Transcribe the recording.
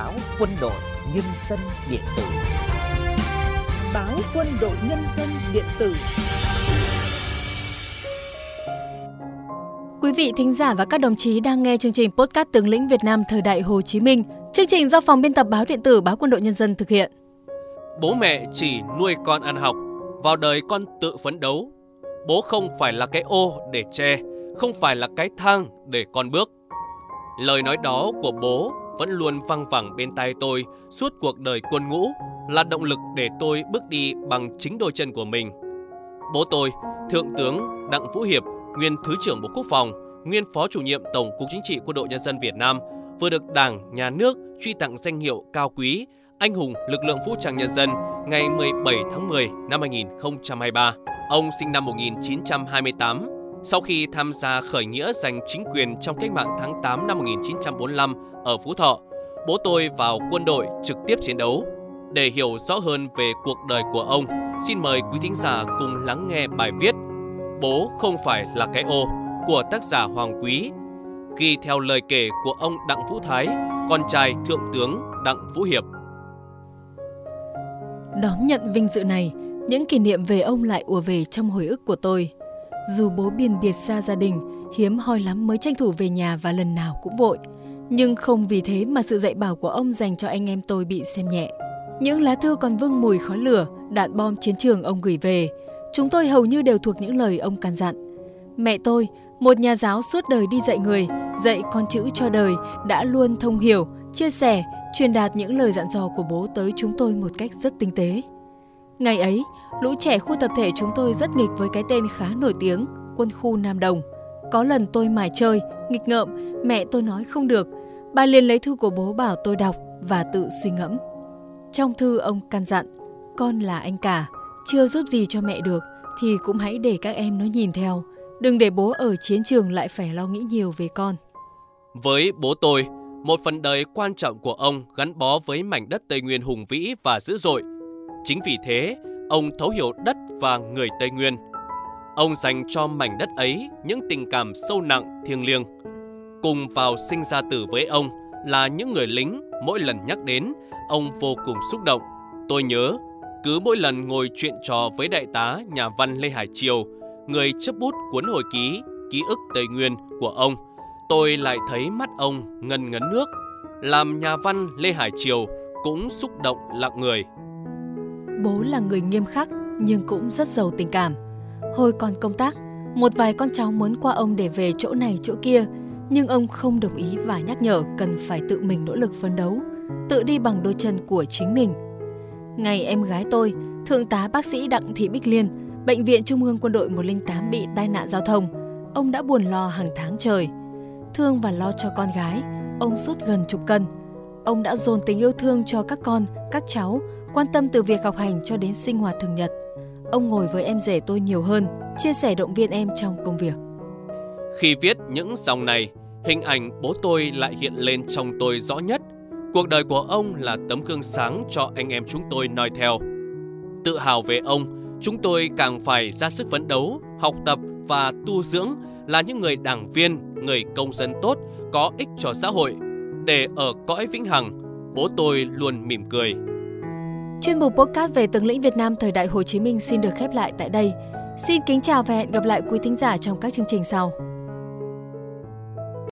báo quân đội nhân dân điện tử báo quân đội nhân dân điện tử Quý vị thính giả và các đồng chí đang nghe chương trình podcast Tướng lĩnh Việt Nam thời đại Hồ Chí Minh. Chương trình do phòng biên tập báo điện tử Báo Quân đội Nhân dân thực hiện. Bố mẹ chỉ nuôi con ăn học, vào đời con tự phấn đấu. Bố không phải là cái ô để che, không phải là cái thang để con bước. Lời nói đó của bố vẫn luôn văng vẳng bên tai tôi suốt cuộc đời quân ngũ là động lực để tôi bước đi bằng chính đôi chân của mình. Bố tôi, Thượng tướng Đặng Vũ Hiệp, nguyên Thứ trưởng Bộ Quốc phòng, nguyên Phó chủ nhiệm Tổng cục Chính trị Quân đội Nhân dân Việt Nam, vừa được Đảng, Nhà nước truy tặng danh hiệu cao quý Anh hùng lực lượng vũ trang nhân dân ngày 17 tháng 10 năm 2023. Ông sinh năm 1928. Sau khi tham gia khởi nghĩa giành chính quyền trong cách mạng tháng 8 năm 1945 ở Phú Thọ, bố tôi vào quân đội trực tiếp chiến đấu. Để hiểu rõ hơn về cuộc đời của ông, xin mời quý thính giả cùng lắng nghe bài viết Bố không phải là cái ô của tác giả Hoàng Quý, ghi theo lời kể của ông Đặng Vũ Thái, con trai Thượng tướng Đặng Vũ Hiệp. Đón nhận vinh dự này, những kỷ niệm về ông lại ùa về trong hồi ức của tôi. Dù bố biển biệt xa gia đình, hiếm hoi lắm mới tranh thủ về nhà và lần nào cũng vội. Nhưng không vì thế mà sự dạy bảo của ông dành cho anh em tôi bị xem nhẹ. Những lá thư còn vương mùi khói lửa, đạn bom chiến trường ông gửi về. Chúng tôi hầu như đều thuộc những lời ông căn dặn. Mẹ tôi, một nhà giáo suốt đời đi dạy người, dạy con chữ cho đời, đã luôn thông hiểu, chia sẻ, truyền đạt những lời dặn dò của bố tới chúng tôi một cách rất tinh tế. Ngày ấy, lũ trẻ khu tập thể chúng tôi rất nghịch với cái tên khá nổi tiếng, quân khu Nam Đồng. Có lần tôi mải chơi, nghịch ngợm, mẹ tôi nói không được. Bà liền lấy thư của bố bảo tôi đọc và tự suy ngẫm. Trong thư ông căn dặn, con là anh cả, chưa giúp gì cho mẹ được thì cũng hãy để các em nó nhìn theo. Đừng để bố ở chiến trường lại phải lo nghĩ nhiều về con. Với bố tôi, một phần đời quan trọng của ông gắn bó với mảnh đất Tây Nguyên hùng vĩ và dữ dội. Chính vì thế, ông thấu hiểu đất và người Tây Nguyên. Ông dành cho mảnh đất ấy những tình cảm sâu nặng, thiêng liêng. Cùng vào sinh ra tử với ông là những người lính mỗi lần nhắc đến, ông vô cùng xúc động. Tôi nhớ, cứ mỗi lần ngồi chuyện trò với đại tá nhà văn Lê Hải Triều, người chấp bút cuốn hồi ký, ký ức Tây Nguyên của ông, tôi lại thấy mắt ông ngân ngấn nước, làm nhà văn Lê Hải Triều cũng xúc động lặng người. Bố là người nghiêm khắc nhưng cũng rất giàu tình cảm. Hồi còn công tác, một vài con cháu muốn qua ông để về chỗ này chỗ kia, nhưng ông không đồng ý và nhắc nhở cần phải tự mình nỗ lực phấn đấu, tự đi bằng đôi chân của chính mình. Ngày em gái tôi, Thượng tá bác sĩ Đặng Thị Bích Liên, Bệnh viện Trung ương Quân đội 108 bị tai nạn giao thông, ông đã buồn lo hàng tháng trời. Thương và lo cho con gái, ông sút gần chục cân. Ông đã dồn tình yêu thương cho các con, các cháu, quan tâm từ việc học hành cho đến sinh hoạt thường nhật. Ông ngồi với em rể tôi nhiều hơn, chia sẻ động viên em trong công việc. Khi viết những dòng này, hình ảnh bố tôi lại hiện lên trong tôi rõ nhất. Cuộc đời của ông là tấm gương sáng cho anh em chúng tôi noi theo. Tự hào về ông, chúng tôi càng phải ra sức phấn đấu, học tập và tu dưỡng là những người đảng viên, người công dân tốt, có ích cho xã hội. Để ở cõi vĩnh hằng, bố tôi luôn mỉm cười. Chuyên mục podcast về tướng lĩnh Việt Nam thời đại Hồ Chí Minh xin được khép lại tại đây. Xin kính chào và hẹn gặp lại quý thính giả trong các chương trình sau.